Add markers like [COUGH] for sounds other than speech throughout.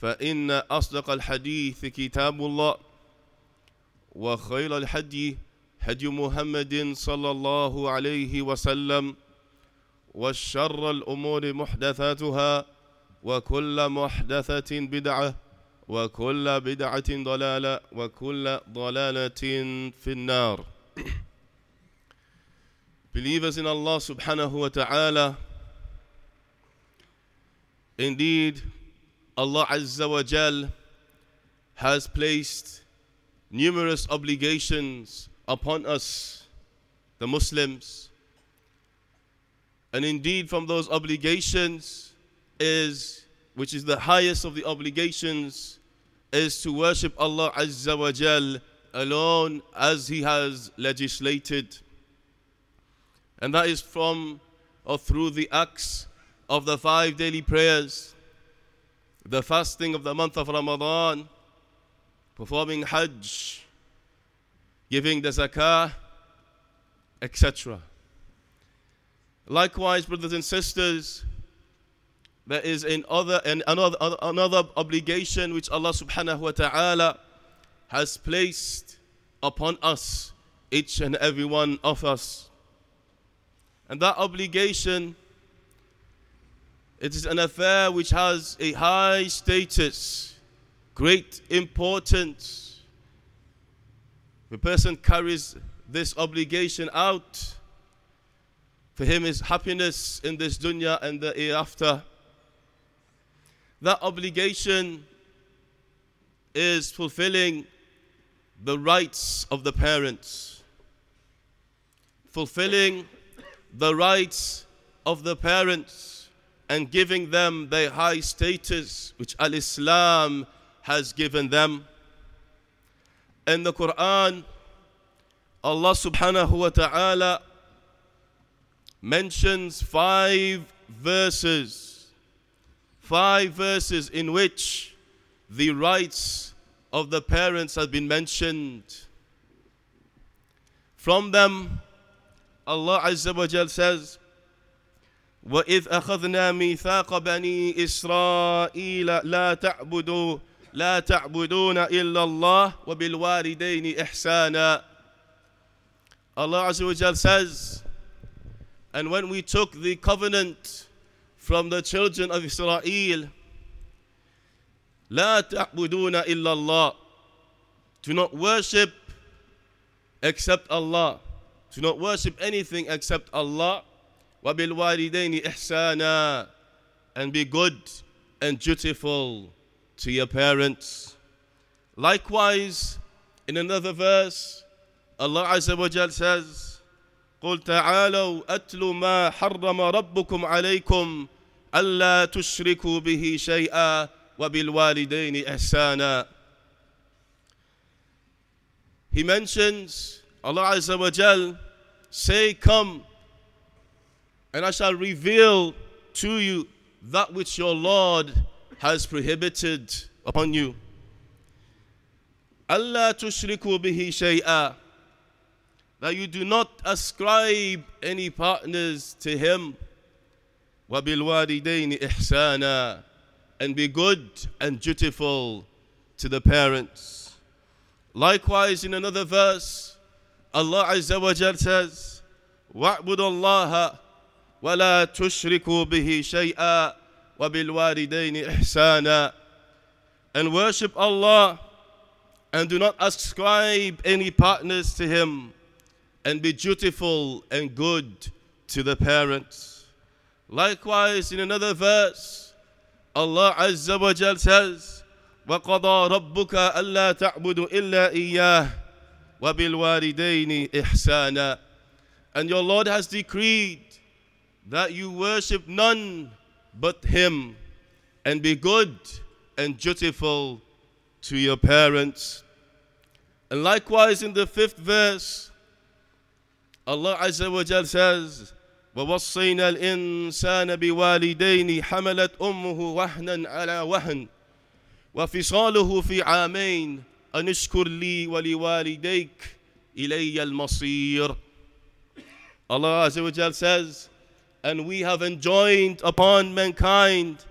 فإن أصدق الحديث كتاب الله وخير الحدي هدي محمد صلى الله عليه وسلم والشر الأمور محدثاتها وكل محدثة بدعة وكل بدعة ضلالة وكل ضلالة في النار. Believers in Allah subhanahu wa ta'ala Indeed Allah Azza wa Jal has placed numerous obligations upon us, the Muslims. And indeed, from those obligations is, which is the highest of the obligations, is to worship Allah Azza wa Jal alone as He has legislated. And that is from or through the acts of the five daily prayers the fasting of the month of Ramadan, performing Hajj, giving the zakah, etc. Likewise, brothers and sisters, there is another, another, another obligation which Allah subhanahu wa ta'ala has placed upon us, each and every one of us. And that obligation it is an affair which has a high status, great importance. The person carries this obligation out. For him is happiness in this dunya and the hereafter. That obligation is fulfilling the rights of the parents, fulfilling the rights of the parents and giving them the high status which Al Islam has given them. In the Quran, Allah subhanahu wa ta'ala mentions five verses, five verses in which the rights of the parents have been mentioned. From them, Allah Azza wa Jal says, وإذ أخذنا ميثاق بني إسرائيل لا تعبدوا لا تعبدون إلا الله وبالوالدين إحسانا Allah Azza wa Jal says and when we took the covenant from the children of Israel لا تعبدون إلا الله do not worship except Allah do not worship anything except Allah وَبِالْوَالِدَيْنِ إِحْسَانًا And be good and dutiful to your parents. Likewise, in another verse, Allah Azza wa Jal says, قُلْ تَعَالَوْا أَتْلُ مَا حَرَّمَ رَبُّكُمْ عَلَيْكُمْ أَلَّا تُشْرِكُوا بِهِ شَيْئًا وَبِالْوَالِدَيْنِ إِحْسَانًا He mentions, Allah Azza wa Jal, say, come, and I shall reveal to you that which your Lord has prohibited upon you. Allah tushriku bihi shay'a. that you do not ascribe any partners to him. وَبِالْوَالِدَيْنِ إِحْسَانًا And be good and dutiful to the parents. Likewise, in another verse, Allah Azza wa Jal says, وَاعْبُدُوا اللَّهَ وَلَا تُشْرِكُوا بِهِ شَيْئًا وَبِالْوَالِدَيْنِ إِحْسَانًا And worship Allah and do not ascribe any partners to Him and be dutiful and good to the parents. Likewise, in another verse, Allah Azza wa Jal says, وَقَضَى رَبُّكَ أَلَّا تَعْبُدُ إِلَّا إِيَّاهُ وَبِالْوَالِدَيْنِ إِحْسَانًا And your Lord has decreed that you worship none but Him and be good and dutiful to your parents. And likewise in the fifth verse, Allah Azza wa Jal says, ووصينا الإنسان بوالدين حملت أمه وهنا على وهن وفصاله في عامين أن اشكر لي ولوالديك إلي المصير Allah Azza wa Jal says, and we have enjoined upon mankind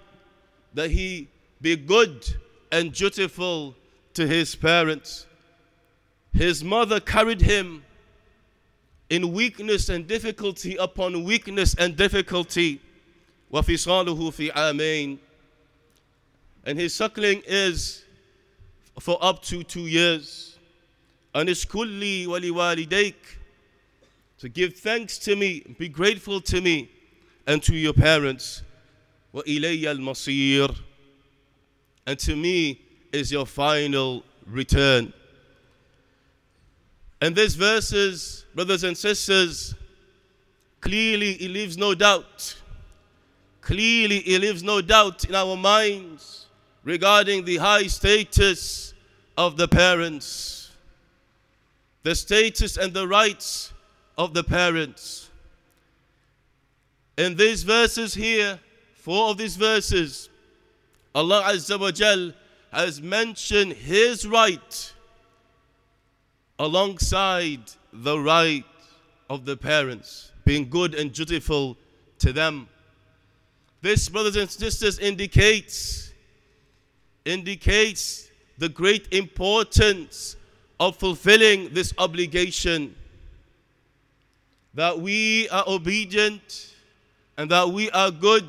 that he be good and dutiful to his parents. His mother carried him in weakness and difficulty upon weakness and difficulty. وَفِصَالُهُ فِي عَامَيْنِ And his suckling is for up to two years. And it's kulli wali walidayk to give thanks to me, be grateful to me and to your parents. وَإِلَيَّ الْمَصِيرُ And to me is your final return. And these verses, brothers and sisters, clearly it leaves no doubt. Clearly it leaves no doubt in our minds regarding the high status of the parents, the status and the rights of the parents. In these verses here, four of these verses, Allah Azza wa Jal has mentioned His right alongside the right of the parents, being good and dutiful to them. This, brothers and sisters, indicates indicates the great importance of fulfilling this obligation that we are obedient and that we are good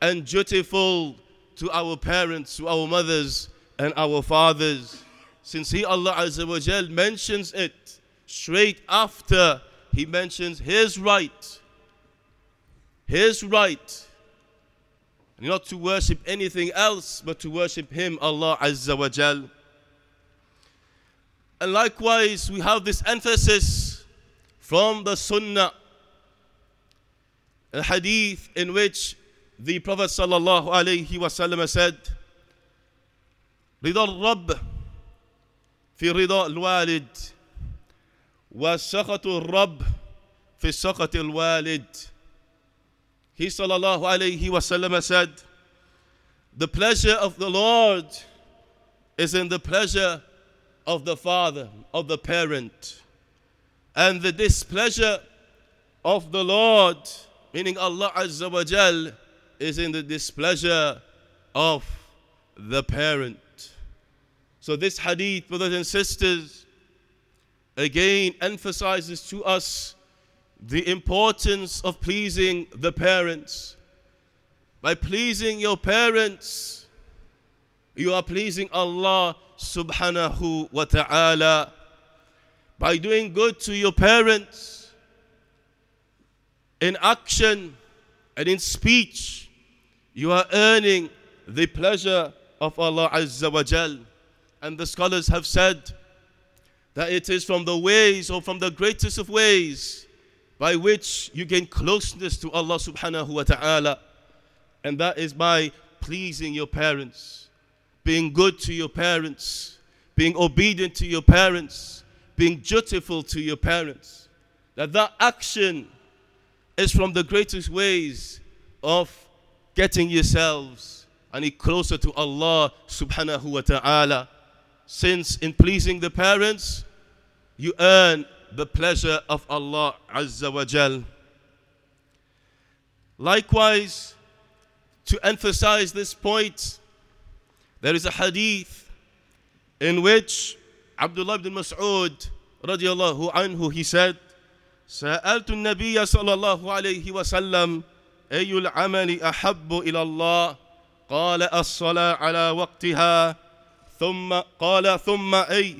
and dutiful to our parents, to our mothers and our fathers. Since He, Allah Azza wa Jal, mentions it straight after He mentions His right. His right. Not to worship anything else, but to worship Him, Allah Azza wa Jal. And likewise, we have this emphasis from the Sunnah, a hadith in which the Prophet sallallahu alaihi wasallam said, رضا الرب في رضا الوالد وسخط الرب في سخط الوالد He sallallahu alayhi wasallam said, The pleasure of the Lord is in the pleasure of the father, of the parent. And the displeasure of the Lord, meaning Allah Azza wa Jal, is in the displeasure of the parent. So, this hadith, brothers and sisters, again emphasizes to us the importance of pleasing the parents. By pleasing your parents, you are pleasing Allah subhanahu wa ta'ala. By doing good to your parents in action and in speech, you are earning the pleasure of Allah Azza wa Jal. And the scholars have said that it is from the ways or from the greatest of ways by which you gain closeness to Allah subhanahu wa ta'ala. And that is by pleasing your parents, being good to your parents, being obedient to your parents, being dutiful to your parents. That that action is from the greatest ways of getting yourselves any closer to Allah subhanahu wa ta'ala. Since in pleasing the parents, you earn the pleasure of Allah Azza wa Jal. Likewise, to emphasize this point, there is a hadith in which Abdullah ibn Mas'ud radiallahu anhu he said, سألت النبي صلى الله عليه وسلم أي العمل أحب إلى الله؟ قال الصلاة على وقتها. ثم قال ثم أي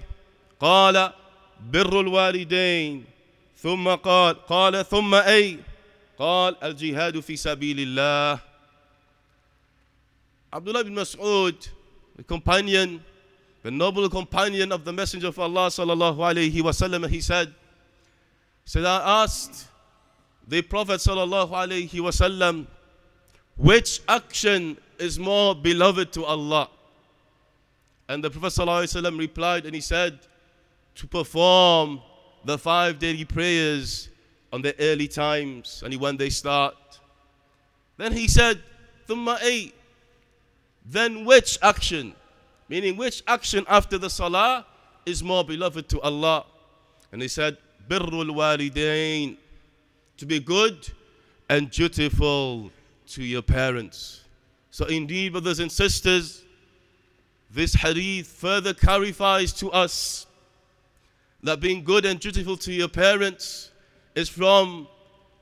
قال بر الوالدين. ثم قال قال ثم أي قال الجهاد في سبيل الله. Abdullah ibn Mas'ud, the companion, the noble companion of the Messenger of Allah sallallahu alayhi wasallam, he said, said, I asked the Prophet wasallam, which action is more beloved to Allah? And the Prophet wasallam replied and he said, to perform the five daily prayers on the early times and when they start. Then he said, Thumma eight. Then which action, meaning which action after the salah is more beloved to Allah? And he said, Birrul walidain, to be good and dutiful to your parents. So indeed, brothers and sisters, this hadith further clarifies to us that being good and dutiful to your parents is from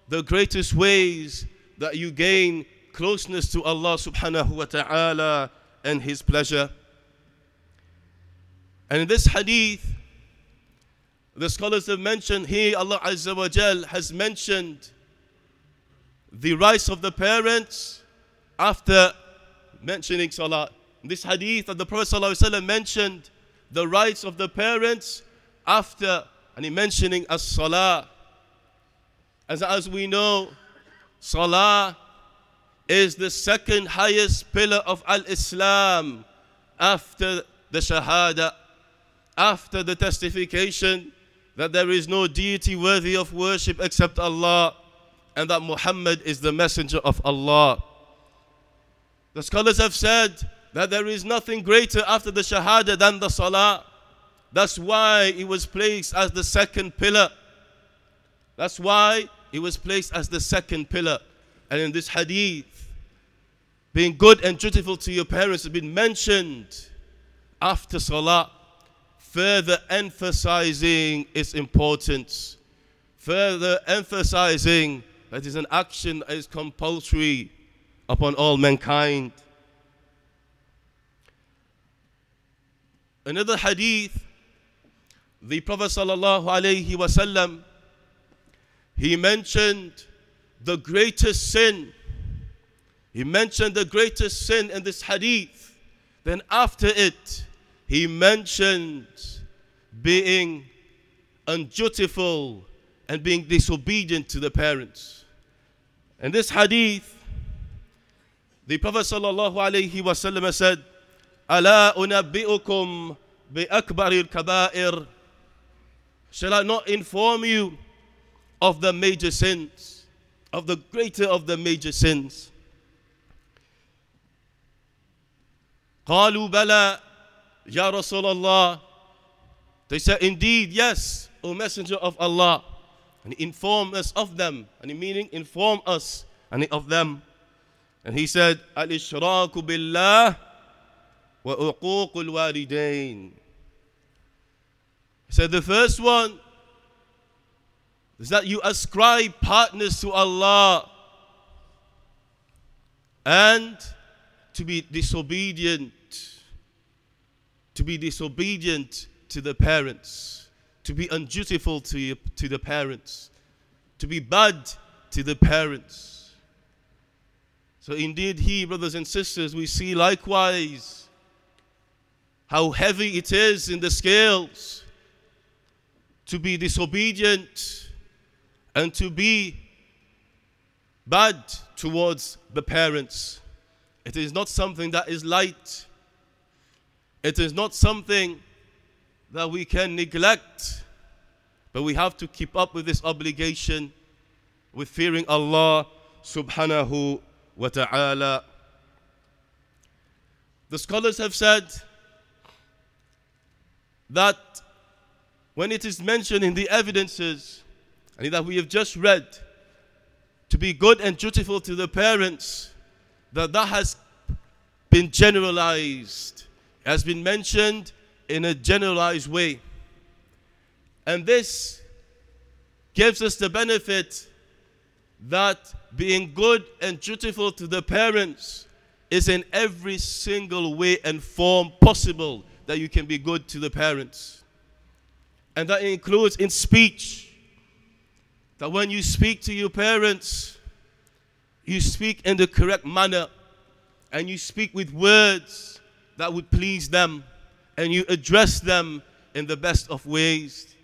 the greatest ways that you gain closeness to Allah subhanahu wa ta'ala and His pleasure. And in this hadith, the scholars have mentioned here, Allah Azza wa Jal has mentioned the rights of the parents after mentioning salah. This hadith that the Prophet mentioned the rights of the parents after and he mentioning as salah. As, as we know, salah is the second highest pillar of Al Islam after the Shahada, after the testification that there is no deity worthy of worship except Allah and that Muhammad is the messenger of Allah. The scholars have said that there is nothing greater after the Shahada than the Salah. That's why it was placed as the second pillar. That's why it was placed as the second pillar. And in this hadith, being good and dutiful to your parents has been mentioned after Salah, further emphasizing its importance, further emphasizing that it is an action that is compulsory upon all mankind. Another hadith the Prophet sallallahu alaihi wasallam he mentioned the greatest sin. He mentioned the greatest sin in this hadith. Then after it, he mentioned being undutiful and being disobedient to the parents. In this hadith, the Prophet sallallahu alaihi wasallam said, "Ala unabbi'ukum bi akbaril kabair." Shall I not inform you of the major sins, of the greater of the major sins? قالوا بلى Ya Rasulullah. They said, Indeed, yes, O Messenger of Allah. And he informed us of them. And he meaning inform us and of them. And he said, Al Ishraku Billah wa Uququl Walidain. He said, The first one is that you ascribe partners to Allah and to be disobedient to be disobedient to the parents, to be undutiful to, you, to the parents, to be bad to the parents. So, indeed, he, brothers and sisters, we see likewise how heavy it is in the scales to be disobedient and to be bad towards the parents. It is not something that is light. It is not something that we can neglect, but we have to keep up with this obligation with fearing Allah subhanahu wa ta'ala. The scholars have said that when it is mentioned in the evidences and that we have just read to be good and dutiful to the parents, that that has been generalized, has been mentioned in a generalized way. And this gives us the benefit that being good and dutiful to the parents is in every single way and form possible that you can be good to the parents. And that includes in speech. That when you speak to your parents, you speak in the correct manner and you speak with words that would please them and you address them in the best of ways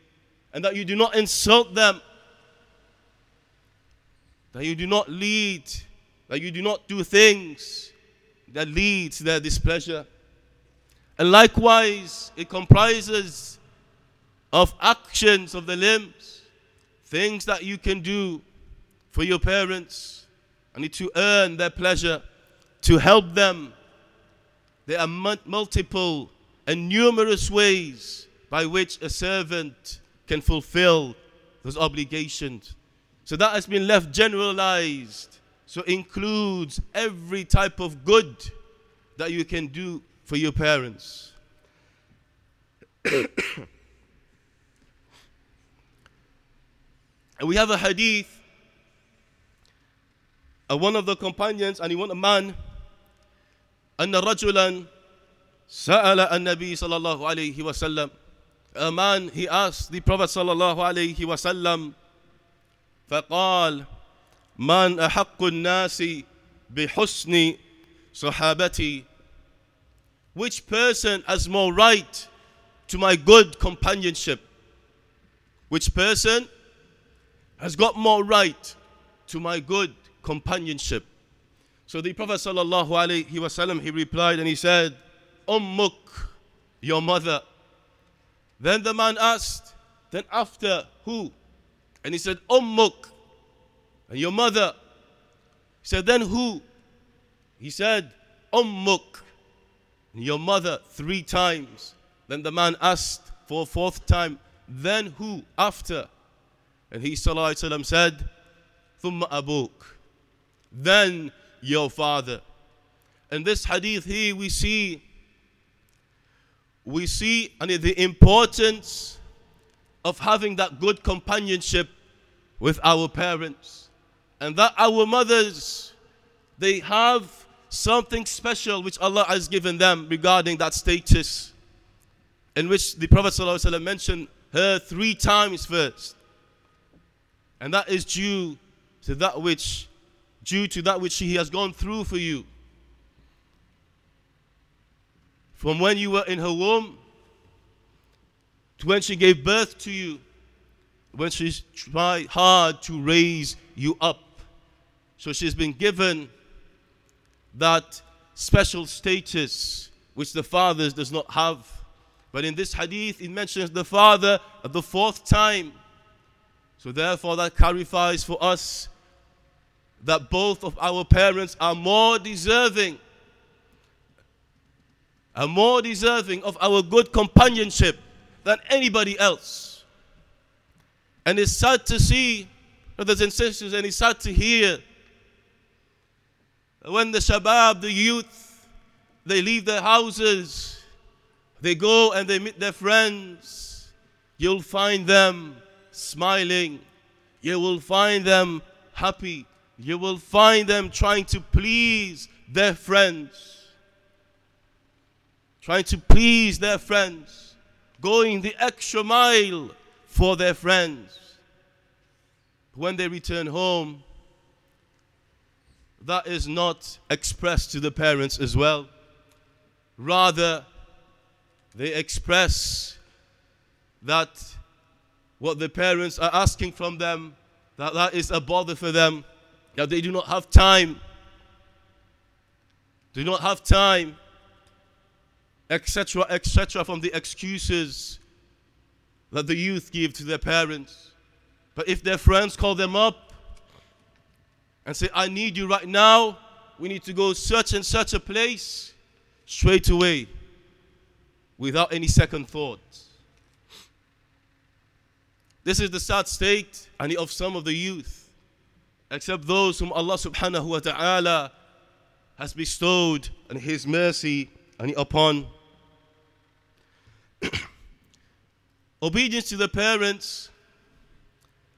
and that you do not insult them that you do not lead that you do not do things that lead to their displeasure and likewise it comprises of actions of the limbs things that you can do for your parents and to earn their pleasure to help them. There are multiple and numerous ways by which a servant can fulfill those obligations. So that has been left generalized. So includes every type of good that you can do for your parents. [COUGHS] and we have a hadith. Uh, one of the companions, and he want a man أن رجلا سأل النبي صلى الله عليه وسلم a man he asked the Prophet صلى الله عليه وسلم فقال من أحق الناس بحسن صحابتي which person has more right to my good companionship which person has got more right to my good companionship So the Prophet sallallahu alaihi wasallam he replied and he said, Ummuk, your mother. Then the man asked, then after who? And he said, Ummuk, and your mother. He said, then who? He said, Ummuk, and your mother three times. Then the man asked for a fourth time, then who after? And he sallallahu alaihi wasallam said, Thumma abuk. Then your father. In this hadith here, we see we see I the importance of having that good companionship with our parents, and that our mothers they have something special which Allah has given them regarding that status, in which the Prophet ﷺ mentioned her three times first, and that is due to that which due to that which He has gone through for you. From when you were in her womb to when she gave birth to you, when she tried hard to raise you up. So she's been given that special status which the fathers does not have. But in this hadith, it mentions the father at the fourth time. So therefore, that clarifies for us that both of our parents are more deserving are more deserving of our good companionship than anybody else. And it's sad to see, brothers and sisters, and it's sad to hear when the Shabab, the youth, they leave their houses, they go and they meet their friends, you'll find them smiling, you will find them happy, you will find them trying to please their friends. Trying to please their friends. Going the extra mile for their friends. When they return home, that is not expressed to the parents as well. Rather, they express that what the parents are asking from them, that that is a bother for them that they do not have time, do not have time, etc., etc., from the excuses that the youth give to their parents. But if their friends call them up and say, I need you right now, we need to go such and such a place, straight away, without any second thoughts. This is the sad state and of some of the youth, except those whom Allah subhanahu wa ta'ala has bestowed and His mercy and upon. [CLEARS THROAT] Obedience to the parents,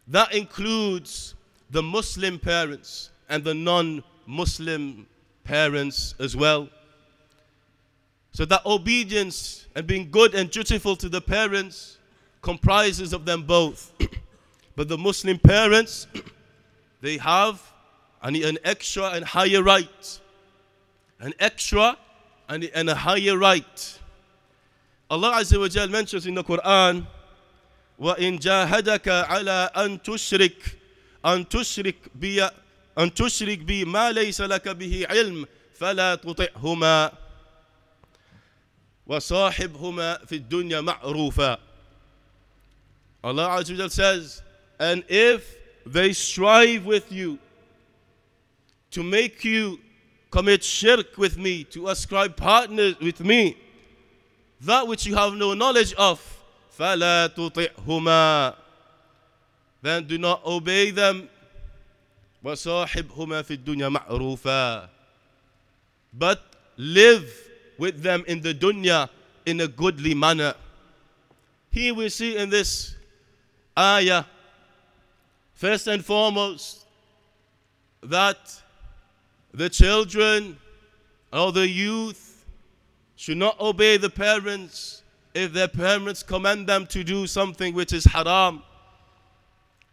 that includes the Muslim parents and the non Muslim parents as well. So that obedience and being good and dutiful to the parents comprises of them both. [CLEARS THROAT] but the Muslim parents, [CLEARS THROAT] they have an, an extra and higher right. An extra and, and a higher right. Allah Azza wa Jal mentions in the Quran, وَإِن جَاهَدَكَ عَلَىٰ أَن تُشْرِكْ أن تشرك بي أن تشرك بي ما ليس لك به علم فلا تطعهما وصاحبهما في الدنيا معروفا Allah Azza wa says, and if they strive with you to make you commit shirk with me, to ascribe partners with me, that which you have no knowledge of, فَلَا تُطِعْهُمَا Then do not obey them. وَصَاحِبْهُمَا فِي الدُّنْيَا مَعْرُوفًا But live with them in the dunya in a goodly manner. Here we see in this ayah, first and foremost, that the children or the youth should not obey the parents if their parents command them to do something which is haram.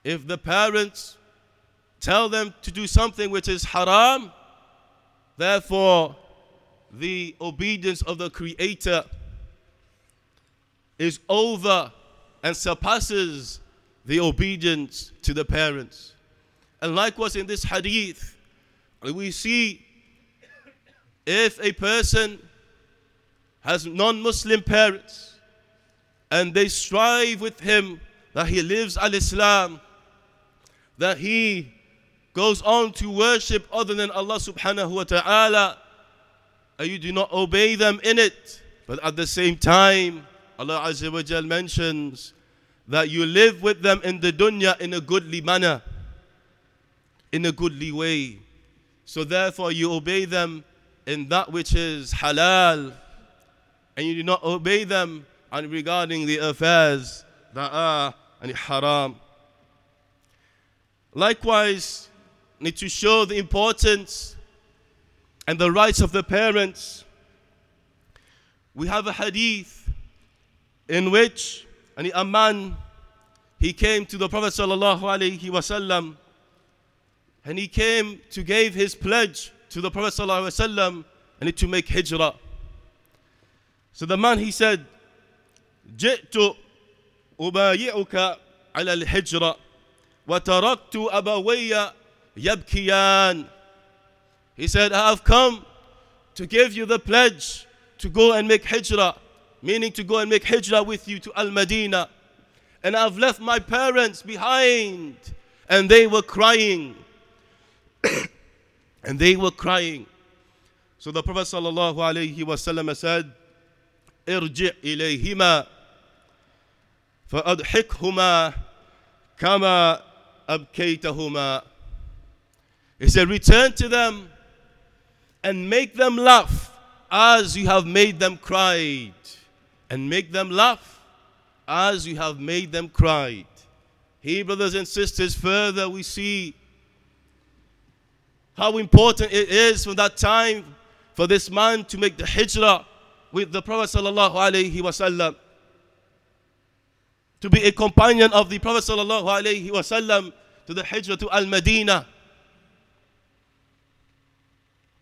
If the parents tell them to do something which is haram, therefore the obedience of the Creator is over and surpasses the obedience to the parents. And likewise in this hadith, we see if a person has non Muslim parents and they strive with him that he lives al Islam, that he goes on to worship other than Allah subhanahu wa ta'ala, and you do not obey them in it. But at the same time, Allah Azza wa Jal mentions that you live with them in the dunya in a goodly manner, in a goodly way. So therefore you obey them in that which is halal, and you do not obey them and regarding the affairs that are and haram. Likewise, need to show the importance and the rights of the parents. We have a hadith in which a man he came to the Prophet sallallahu alaihi wasallam and he came to give his pledge to the Prophet sallallahu alaihi wasallam and to make hijrah. So the man he said, جئت أبايعك على الهجرة وتركت أبوي يبكيان He said, I have come to give you the pledge to go and make hijrah, meaning to go and make hijrah with you to Al Madinah. And I've left my parents behind, and they were crying. [COUGHS] and they were crying. So the Prophet sallallahu alaihi wasallam said, ارجع إليهما فأضحكهما كما أبكيتهما He said, Return to them and make them laugh as you have made them cried. And make them laugh as you have made them cried. Here, brothers and sisters, further we see how important it is from that time for this man to make the hijrah with the Prophet sallallahu alaihi wasallam to be a companion of the Prophet sallallahu alaihi wasallam to the hijrah to Al-Madinah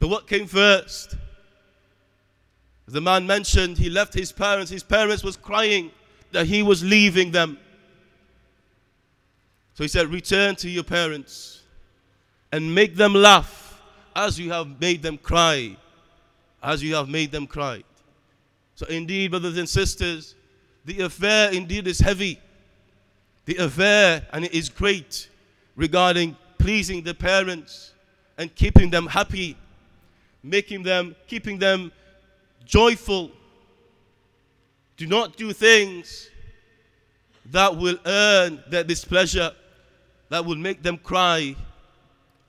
but what came first? The man mentioned he left his parents. His parents was crying that he was leaving them. So he said, Return to your parents and make them laugh as you have made them cry. As you have made them cry. So, indeed, brothers and sisters, the affair indeed is heavy. The affair, and it is great regarding pleasing the parents and keeping them happy making them, keeping them joyful. Do not do things that will earn their displeasure, that will make them cry.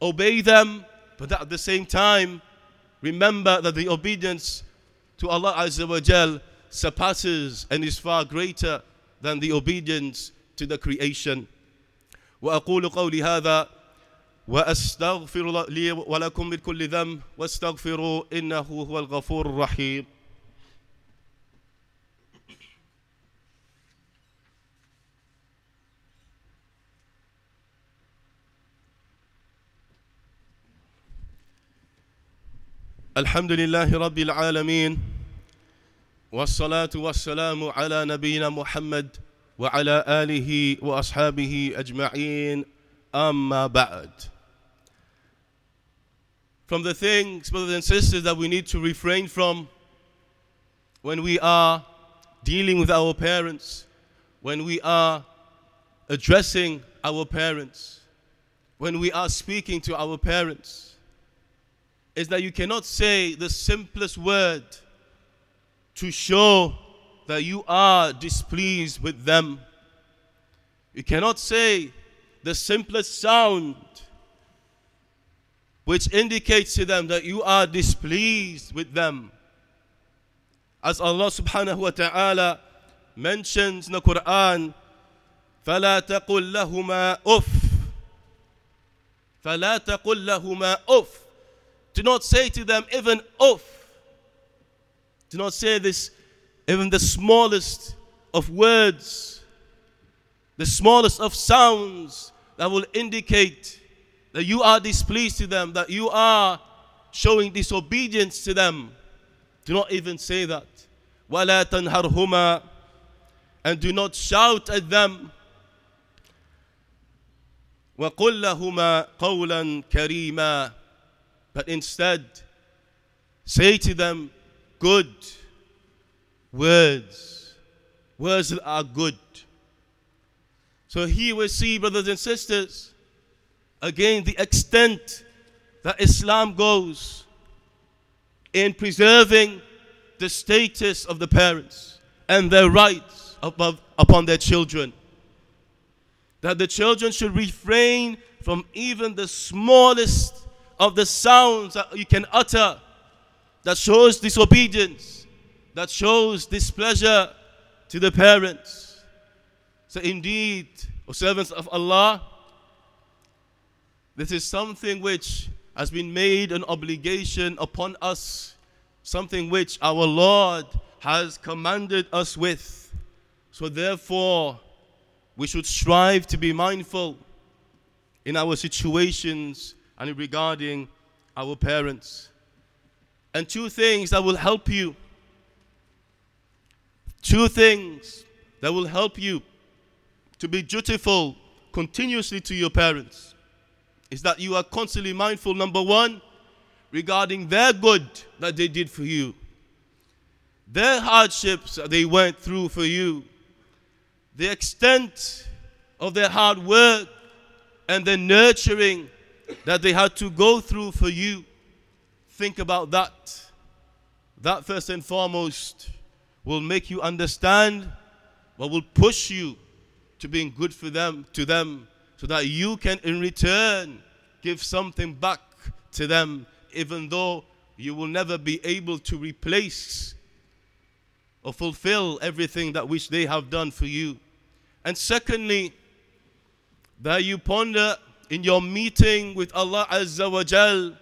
Obey them, but at the same time, remember that the obedience to Allah Azza wa Jal surpasses and is far greater than the obedience to the creation. وأقول قولي هذا وأستغفر لي ولكم من كل ذنب واستغفروا إنه هو الغفور الرحيم. الحمد لله رب العالمين والصلاة والسلام على نبينا محمد وعلى آله وأصحابه أجمعين. أما بعد. From the things, brothers and sisters, that we need to refrain from when we are dealing with our parents, when we are addressing our parents, when we are speaking to our parents, is that you cannot say the simplest word to show that you are displeased with them. You cannot say the simplest sound which indicates to them that you are displeased with them. As Allah subhanahu wa ta'ala mentions in the Quran, فلا تقل لهما أف فلا تقل لهما أف Do not say to them even أف Do not say this even the smallest of words, the smallest of sounds that will indicate that you are displeased to them, that you are showing disobedience to them. Do not even say that. وَلَا تَنْهَرْهُمَا And do not shout at them. وَقُلْ لَهُمَا قَوْلًا كَرِيمًا But instead, say to them good words. Words that are good. So here we see, brothers and sisters, again the extent that Islam goes in preserving the status of the parents and their rights above, upon their children. That the children should refrain from even the smallest of the sounds that you can utter that shows disobedience that shows displeasure to the parents. So, indeed, O servants of Allah, this is something which has been made an obligation upon us, something which our Lord has commanded us with. So, therefore, we should strive to be mindful in our situations and regarding our parents. And two things that will help you Two things that will help you to be dutiful continuously to your parents is that you are constantly mindful, number one, regarding their good that they did for you, their hardships that they went through for you, the extent of their hard work and the nurturing that they had to go through for you. Think about that. That first and foremost will make you understand, what will push you to being good for them, to them, so that you can in return give something back to them, even though you will never be able to replace or fulfill everything that which they have done for you. And secondly, that you ponder in your meeting with Allah Azza wa Jal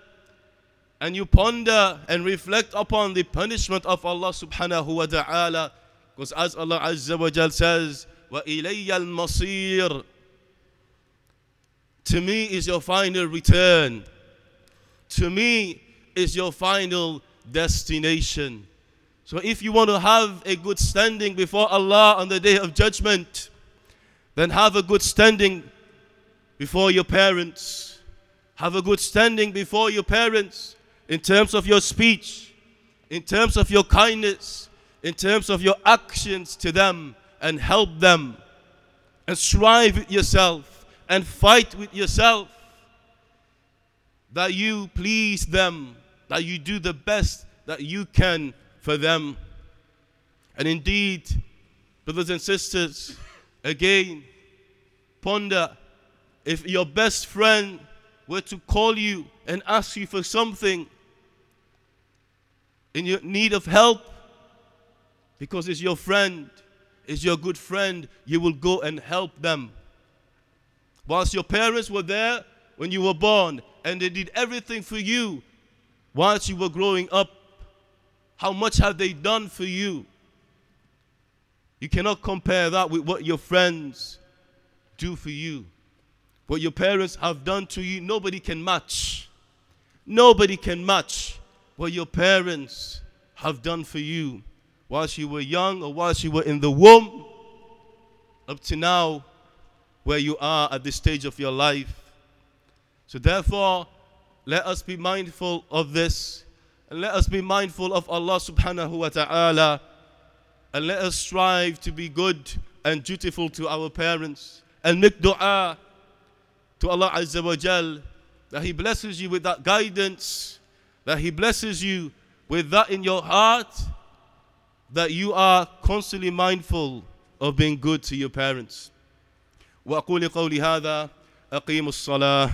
and you ponder and reflect upon the punishment of Allah subhanahu wa ta'ala. Because as Allah Azza wa Jal says, وَإِلَيَّ الْمَصِيرُ to me is your final return. To me is your final destination. So if you want to have a good standing before Allah on the day of judgment, then have a good standing before your parents. Have a good standing before your parents in terms of your speech, in terms of your kindness, in terms of your actions to them, and help them, and strive yourself, and fight with yourself that you please them, that you do the best that you can for them. And indeed, brothers and sisters, Again, ponder if your best friend were to call you and ask you for something in your need of help, because it's your friend, it's your good friend, you will go and help them. Whilst your parents were there when you were born and they did everything for you whilst you were growing up, how much have they done for you? You cannot compare that with what your friends do for you. What your parents have done to you, nobody can match. Nobody can match what your parents have done for you whilst you were young or whilst you were in the womb up to now where you are at this stage of your life. So, therefore, let us be mindful of this and let us be mindful of Allah subhanahu wa ta'ala and let us strive to be good and dutiful to our parents and make dua to Allah Azza wa Jal that He blesses you with that guidance, that He blesses you with that in your heart, that you are constantly mindful of being good to your parents. وأقول قولي هذا أقيموا الصلاة